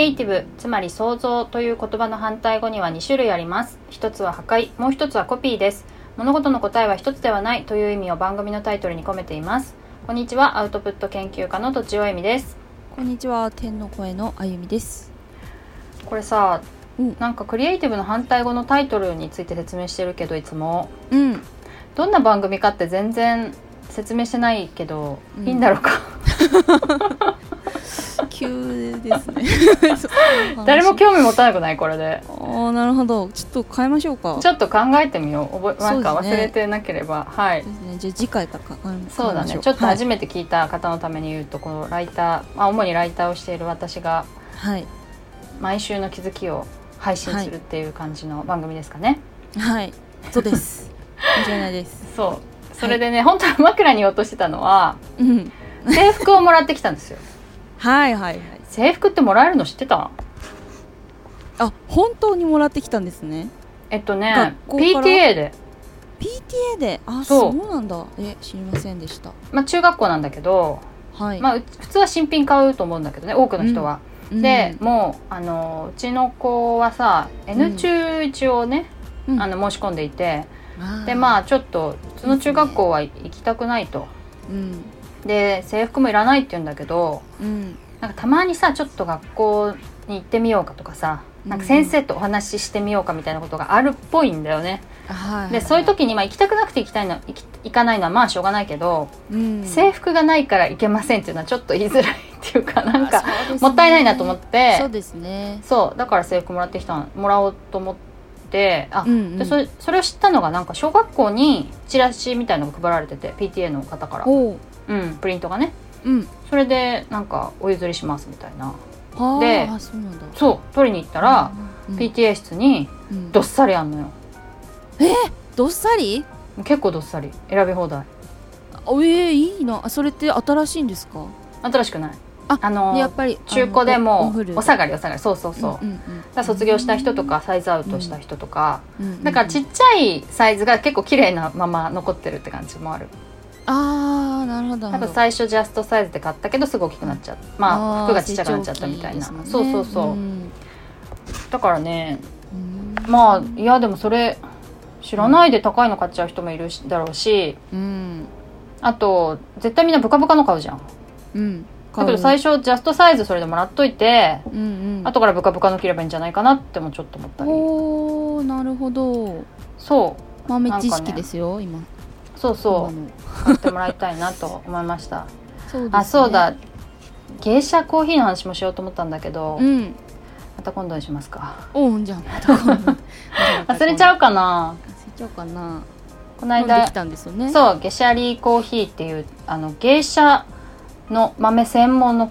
エイティブつまり創造という言葉の反対語には2種類あります。一つは破壊もう一つはコピーです。物事の答えは一つではないという意味を番組のタイトルに込めています。こんにちはアウトプット研究家のとちおえみです。こんにちは天の声のあゆみです。これさうん。なんかクリエイティブの反対語のタイトルについて説明してるけどいつも。うん。どんな番組かって全然説明してないけど、うん。いいんだろうか？急ですね。誰も興味持たなくないこれで。ああなるほど。ちょっと変えましょうか。ちょっと考えてみよう。覚えなんか忘れてなければ、はい。ですね。じゃあ次回から考えそうだね。ちょっと初めめて聞いた方のために言うと、このライター、まあ、主にライターをしている私がはい。毎週の気づきを配信するっていう感じの番組ですかね、はい。そうです。間違いないです。そう。それでね、本当は枕に言おうとしてたのはうん。制服をもらってきたんですよはいはいはい。制服ってもらえるの知ってた？あ本当にもらってきたんですね。えっとね PTA で、PTA で？あそそううなんだ。え知りませんでした。まあ、中学校なんだけど、はい、まあ、う普通は新品買うと思うんだけどね多くの人は、うん。でもうあのうちの子はさ N 中一応ね、うん。あの申し込んでいて、でまあちょっとその中学校は行きたくないと。うんで制服もいらないって言うんだけどうんなんかたまにさちょっと学校に行ってみようかとかさなんか先生とお話ししてみようかみたいなことがあるっぽいんだよね、はいでそういう時にまあ行きたくなくて行きたいの行き行かないのはまあしょうがないけど、うん。制服がないから行けませんっていうのはちょっと言いづらいっていうかなんかね。もったいないなと思って。そうですね。そうだから制服もらってきたもらおうと思ってあ、うんうん。でそれそれを知ったのがなんか小学校にチラシみたいのが配られてて PTA の方から、おううん、プリントがね。うん。それでなんかお譲りしますみたいな。はあであそうなんだ。そう取りに行ったら、うん PTA 室にうん。どっさりあんのよ。どっさり？結構どっさり。選び放題。あえー、いいな。あそれって新しいんですか？新しくない。ああのでやっぱり中古でもお下がりお下がり。そうそうそう、うんうん卒業した人とかサイズアウトした人とか、うん。うんうんだからちっちゃいサイズが結構綺麗なまま残ってるって感じもあるああなるほど多分最初ジャストサイズで買ったけどすぐ大きくなっちゃった。まあー服がちっちゃくなっちゃったみたいな、成長期ですそうそうそう、んだからねうん。まあいやでもそれ知らないで高いの買っちゃう人もいるしだろうしうん。あと絶対みんなブカブカの買うじゃん。うん。だけど最初ジャストサイズそれでもらっといてうんうん。後からブカブカの着ればいいんじゃないかなってもちょっと思ったり。おおなるほど。そう。豆知識ですよ、今そうそう。買ってもらいたいなと思いました。そうね。あそうだ。芸者コーヒーの話もしようと思ったんだけど、うん。また今度にしますか。おうんじゃあまた今度 忘れちゃううかな。忘れちゃうかな。この間飲んできたんですよね。そうゲシャリーコーヒーっていうあの芸者の豆専門の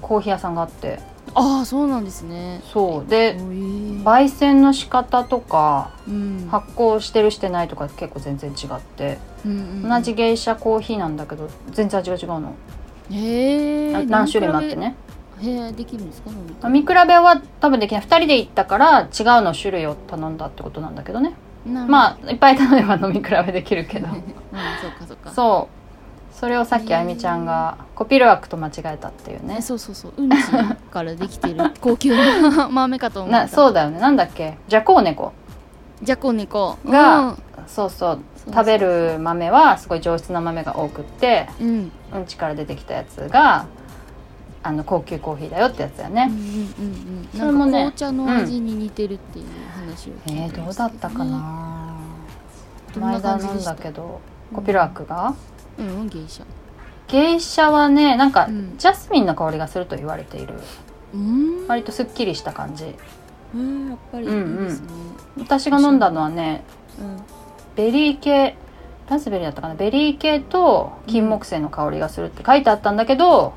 コーヒー屋さんがあってああそうなんですね。そう。で焙煎の仕方とかうん。発酵してるしてないとか結構全然違って、うんうん同じ芸者コーヒーなんだけど全然味が違うの、へえ何種類もあってね。へえできるんですか？飲み比べは多分できない。2人で行ったから違うの種類を頼んだってことなんだけどね。まあいっぱい頼めば飲み比べできるけど。あ うんそうかそうか。そうそれをさっきあゆみちゃんがコピールワークと間違えたっていうね。えそうそうそううんちからできてる高級な 豆かと思った。なそうだよね。なんだっけ？ジャコウネコじゃこ猫がそうそうそう食べる豆はすごい上質な豆が多くってうん。うんうんちから出てきたやつがあの高級コーヒーだよってやつだよね、うんうんうんうん。それもねなんか紅茶の味に似てるっていう話を聞えー、どういてましたけねだったかな、どんな前田飲ん感じでした？だけどコピールワークが、うん芸者芸者はねなんか、うん。ジャスミンの香りがすると言われている。うん。割とすっきりした感じ。うんやっぱりいいうん。うんですね。私が飲んだのはねうん。ベリー系ラズベリーだったかな。ベリー系と金木犀の香りがするって書いてあったんだけど、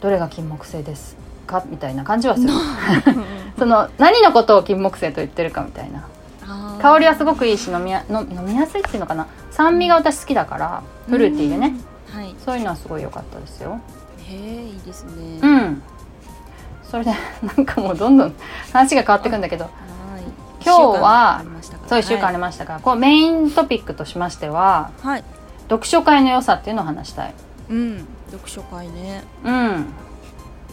どれが金木犀ですか？みたいな感じはする。その何のことを金木犀と言ってるかみたいな香りはすごくいいし飲みやの飲みやすいっていうのかな。酸味が私好きだからフルーティーでね。うんはい。そういうのはすごい良かったですよ。へえいいですね。うん。それで なんかもうどんどん話が変わってくんだけど。はい。今日はそういう一週間ありましたが、こうメイントピックとしましてははい。読書会の良さっていうのを話したい。うん。読書会ね。うん。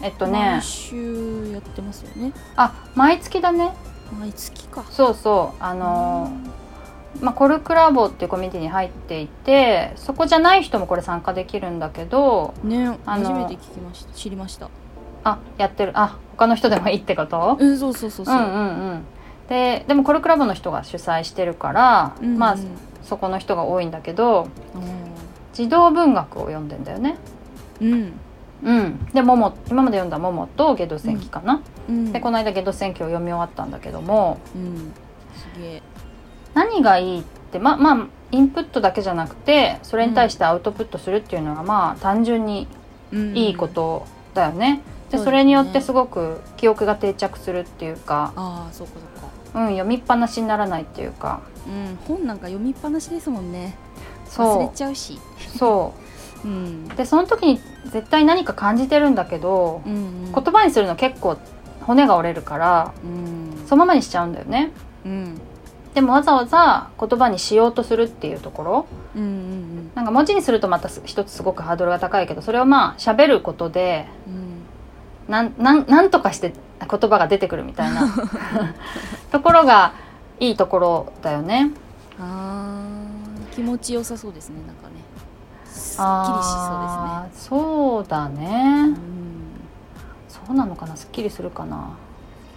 えっとね。毎週やってますよね。あ毎月だね毎月か。そうそう。あのーまあ、コルクラボっていうコミュニティに入っていてそこじゃない人もこれ参加できるんだけどねあの初めて聞きました。知りました。あやってる。あ他の人でもいいってこと？うんそうそうそうそう。うんうんうん。ででもコルクラボの人が主催してるから、うんうん。まあそこの人が多いんだけどう児童文学を読んでんだよね。んうん。でもも今まで読んだ「もも」と「ゲド戦記」かな、うん。でこの間「ゲド戦記」を読み終わったんだけども。うん。すげえ。何がいいってままあインプットだけじゃなくてそれに対してアウトプットするっていうのは、まあ単純にいいことだよね。でそうですね。それによってすごく記憶が定着するっていうか、ああそうかそうか。うん、読みっぱなしにならないっていうか。うん。本なんか読みっぱなしですもんね。忘それちゃうし。うそうん。うでその時に絶対何か感じてるんだけどうんうん。言葉にするの結構骨が折れるからうん。そのままにしちゃうんだよね。うん。でもわざわざ言葉にしようとするっていうところ。うんうんなんか文字にするとまたす一つすごくハードルが高いけどそれをまあ喋ることでうん。なんなんなんとかして言葉が出てくるみたいな。ところがいいところだよね。あー気持ちよさそうですねなんかねすっきりしそうあーそうだね、ですねそうなのかな？すっきりするかな？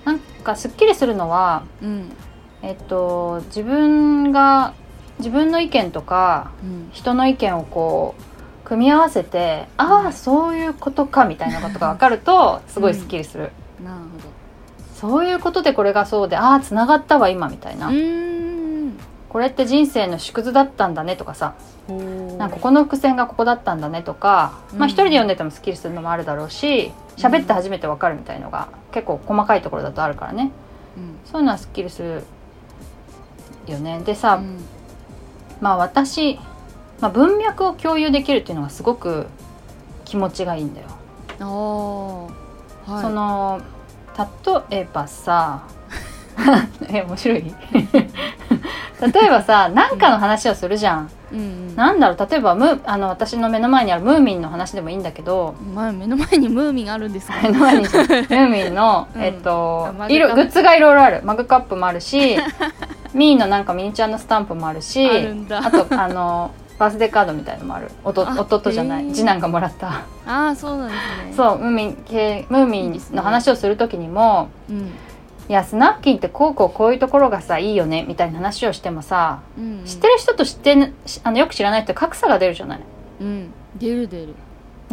なんかすっきりするのはうん。えっと自分が自分の意見とかうん。人の意見をこう組み合わせてああそういうことかみたいなことが分かるとすごいすっきりする、うん。なるそういうことでこれがそうでああつながったわ今みたいな、これって人生の縮図だったんだねとかさなんかここの伏線がここだったんだねとか、まあうん一人で読んでてもすっきりするのもあるだろうし喋って初めてわかるみたいのが結構細かいところだとあるからね。うん。そういうのはすっきりするよね。でさ、うん。まあ私、まあ、文脈を共有できるっていうのがすごく気持ちがいいんだよ。はい。その例えばさ え面白い？例えばさ何かの話をするじゃん。うんうん。なんだろう例えばムあの私の目の前にあるムーミンの話でもいいんだけどまあ目の前にムーミンあるんですか目の前に ムーミンの、うん。えっとあマグカップ。色グッズがいろいろある。マグカップもあるし ミーのなんかミニチュアのスタンプもあるしあとあのバースデーカードみたいのもある。弟じゃない。へー。次男がもらった。ああそうなんですね。そうムーミン系ムーミンの話をする時にもうんいやスナフキンってこうこうこういうところがさいいよねみたいな話をしてもさうん知ってる人と知ってあのよく知らない人格差が出るじゃない？うん。出る出る。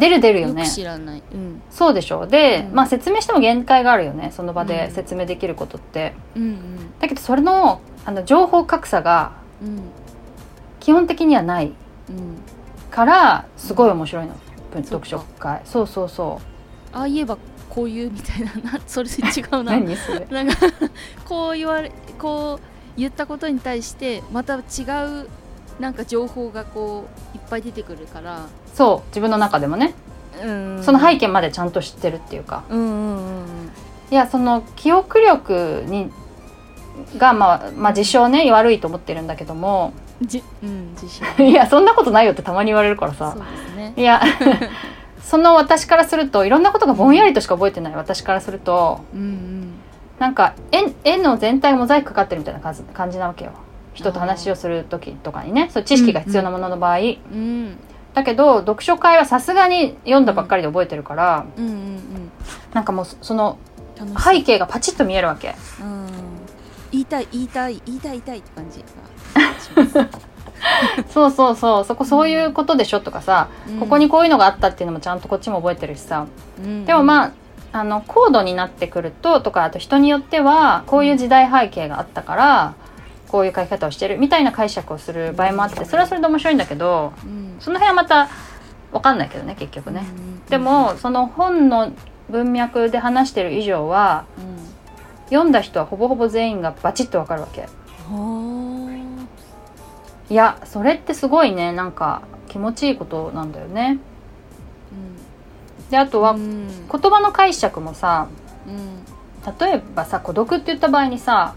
出る出るよね。よく知らない。うん。そうでしょ？で、うん。まあ説明しても限界があるよねその場でうん。説明できることって、うんうん。だけどそれのあの情報格差がうん。基本的にはない。うん。からすごい面白いの、文そっか。読書会。そうそうそああ言えばこういうみたいなな それ違ううななんかこう言われこう言ったことに対してまた違うなんか情報がこういっぱい出てくるから、そう自分の中でもね。うん。その背景までちゃんと知ってるっていうか。うんうんうんいやその記憶力にがまあ、まあ、自称ね悪いと思ってるんだけども。じうん自信 いやそんなことないよってたまに言われるからさ。そうですね。いや その私からするといろんなことがぼんやりとしか覚えてない私からすると。うんうん。なんか絵絵の全体がモザイクかかってるみたいな感じ感じなわけよ。人と話をする時とかにね。そう知識が必要なものの場合、うんだけど読書会はさすがに読んだばっかりで覚えてるから、うんうんうん。なんかもうそその背景がパチッと見えるわけ。うん。言いたい言いたい言いたい言いたいって感じがします そうそうそう。そこそういうことでしょとかさ、うん。ここにこういうのがあったっていうのもちゃんとこっちも覚えてるしさ、うん。でもまああの高度になってくるととかあと人によってはこういう時代背景があったからこういう書き方をしてるみたいな解釈をする場合もあってそれはそれで面白いんだけどうん。その辺はまた分かんないけどね結局ね。うんでもその本の文脈で話してる以上はうん。読んだ人はほぼほぼ全員がバチッと分かるわけ。はいやそれってすごいね。なんか気持ちいいことなんだよね。であとはうん。言葉の解釈もさうん。例えばさ孤独って言った場合にさ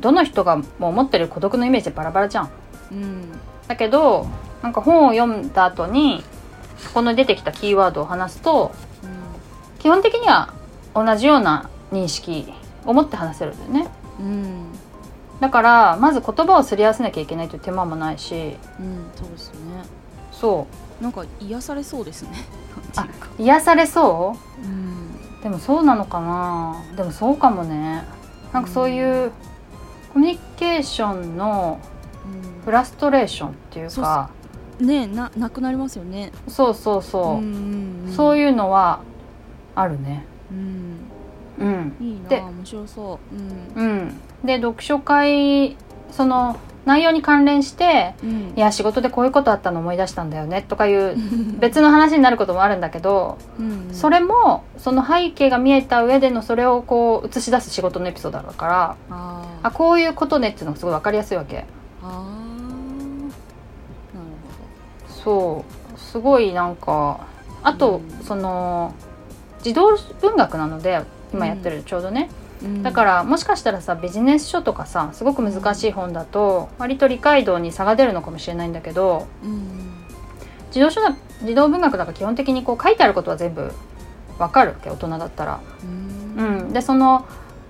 どの人がもう持ってる孤独のイメージバラバラじゃん。うん。だけどなんか本を読んだ後にそこの出てきたキーワードを話すとうん。基本的には同じような認識を持って話せるんだよね。うんだからまず言葉をすり合わせなきゃいけないという手間もないし。うんそうですよね。そなんか癒されそうですね。なんていうか。う癒されそう？ん。うでもそうなのかな？でもそうかもね。なんかそういうコミュニケーションのフラストレーションっていうか。うんねななくなりますよね。そうそうそう、んそういうのはあるね。うん。うん。いいでな面白そう。うん。うんで読書会その内容に関連してうん。いや仕事でこういうことあったの思い出したんだよねとかいう 別の話になることもあるんだけど、うんそれもその背景が見えた上でのそれをこう映し出す仕事のエピソードだからああこういうことねっていうのがすごい分かりやすいわけ。そう。すごいなんかあと、うん。その児童文学なので今やってる、ちょうどねうん。だからもしかしたらさビジネス書とかさすごく難しい本だと割と理解度に差が出るのかもしれないんだけどうん児童書だ児童文学だから基本的にこう書いてあることは全部わかるわけ大人だったら。ううんん、でその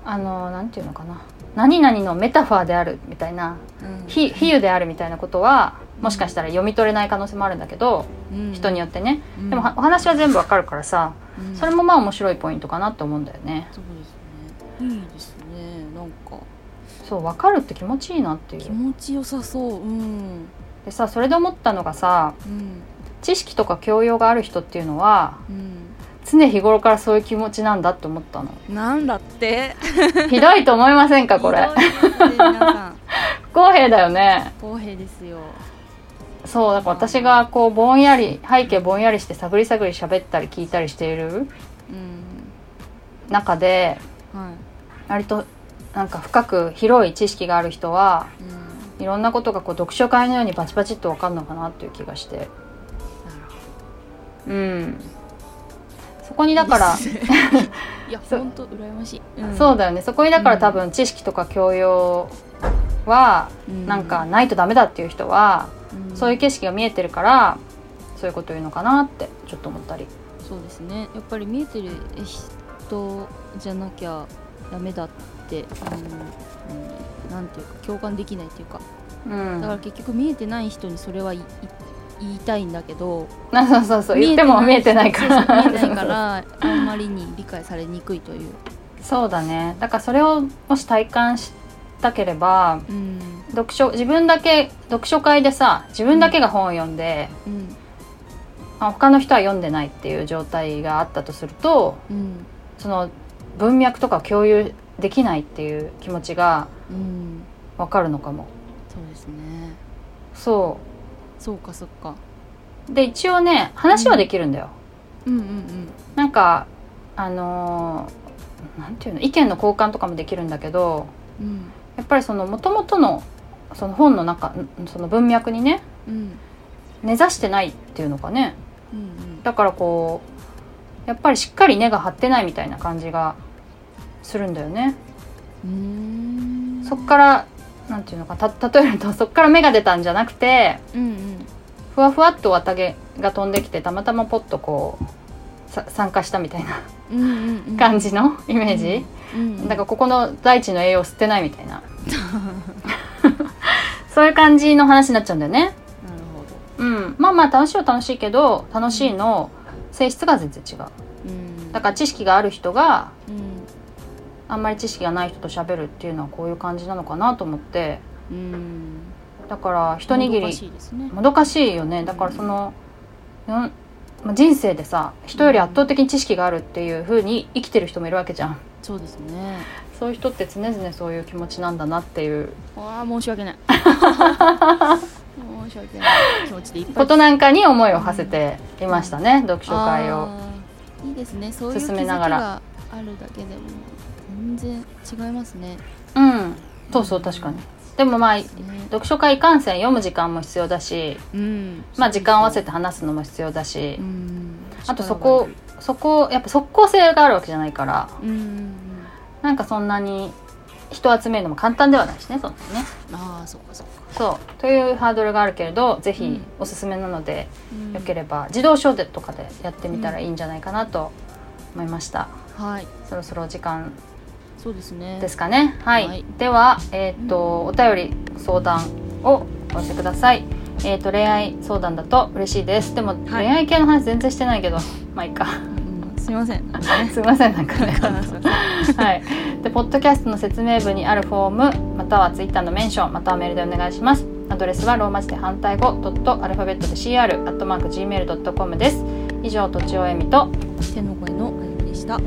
あのなんていうのかな。何々のメタファーであるみたいなうん。比比喩であるみたいなことはもしかしたら読み取れない可能性もあるんだけどうん。人によってね。うん。でもはお話は全部わかるからさうん。それもまあ面白いポイントかなと思うんだよね。そういいですね。なんか。そう分かるって気持ちいいなっていう。気持ちよさそう。うん。でさそれで思ったのがさうん。知識とか教養がある人っていうのはうん。常日頃からそういう気持ちなんだって思ったの。なんだって。ひどいと思いませんかこれ？不公平だよね。公平ですよ。そうだから私がこうぼんやり背景ぼんやりして探り探り喋ったり聞いたりしているうん。中ではい割となんか深く広い知識がある人はうんいろんなことがこう読書会のようにバチバチっと分かるのかなっていう気がして。うん。そこにだからいいや 本当羨ましい、そうだよね。そこにだから多分知識とか教養はうん。なんかないとダメだっていう人はうん。そういう景色が見えてるからそういうこと言うのかなってちょっと思ったり。そうですね。やっぱり見えてる人じゃなきゃダメだって、うんうん、なんていうか共感できないっていうか。うん。だから結局見えてない人にそれは言いたいんだけどな そうそうそう。言っても見えてないから。そうそう見えてないからあんまりに理解されにくいという、そうだね。だからそれをもし体感したければうん。読書自分だけ読書会でさ自分だけが本を読んで、うん。あ他の人は読んでないっていう状態があったとするとうん。その文脈とか共有できないっていう気持ちがうん、わかるのかも。そうですね。そそうかそっか。うで一応ね話はできるんだよ、うん。うんなんかあのーなんていうの意見の交換とかもできるんだけどうん。うんやっぱりその元々のその本の中んその文脈にねうん。根ざしてないっていうのかね。うん。だからこうやっぱりしっかり根が張ってないみたいな感じがするんだよね。そっからなんていうのかた例えるとそっから芽が出たんじゃなくてうんうん。ふわふわっと綿毛が飛んできてたまたまポッとこうさ参加したみたいなうんうんうん。感じのイメージ、うんだからここの大地の栄養を吸ってないみたいな。そういう感じの話になっちゃうんだよね。なるほど。うん、まあまあ楽しいは楽しいけど楽しいの性質が全然違う。うん。だから知識がある人がうんあんまり知識がない人と喋るっていうのはこういう感じなのかなと思って。うん。だから一握もどかりしいですね。もどかしいよね。だからその、よんまあ人生でさ人より圧倒的に知識があるっていう風に生きてる人もいるわけじゃん。そうですね。そういう人って常々そういう気持ちなんだなっていう。ああ申し訳ない。申し訳ない。気持ちでいっぱいことなんかに思いを馳せていましたね、読書会を。いいですね。そういう気づき進めながらがあるだけでも全然違いますね。うん。そうそう確かに。でもまあね読書会いかんせん読む時間も必要だしうん。まあ時間を合わせて話すのも必要だし、うん。あとそこそこやっぱ即効性があるわけじゃないからうんうんうん。なんかそんなに人集めるのも簡単ではないしねそんなにね。ああそっかそっか。そう。というハードルがあるけれどぜひうん。おすすめなので、うん。よければ自動書でとかでやってみたらいいんじゃないかなと思いました。はい。そろそろお時間そうですね。ですかね。はい、はい。ではえっ、とお便り相談をお寄せください。えっ、と恋愛相談だと嬉しいです。でも、恋愛系の話全然してないけど まあいいか。うん。すみません。すいません なんかね。はい、でポッドキャストの説明文にあるフォームまたはツイッターのメンションまたはメールでお願いします。アドレスはローマ字で反対語ドットアルファベットで CR アットマーク Gmail.com です。以上とちおえみと手の声のあゆみでした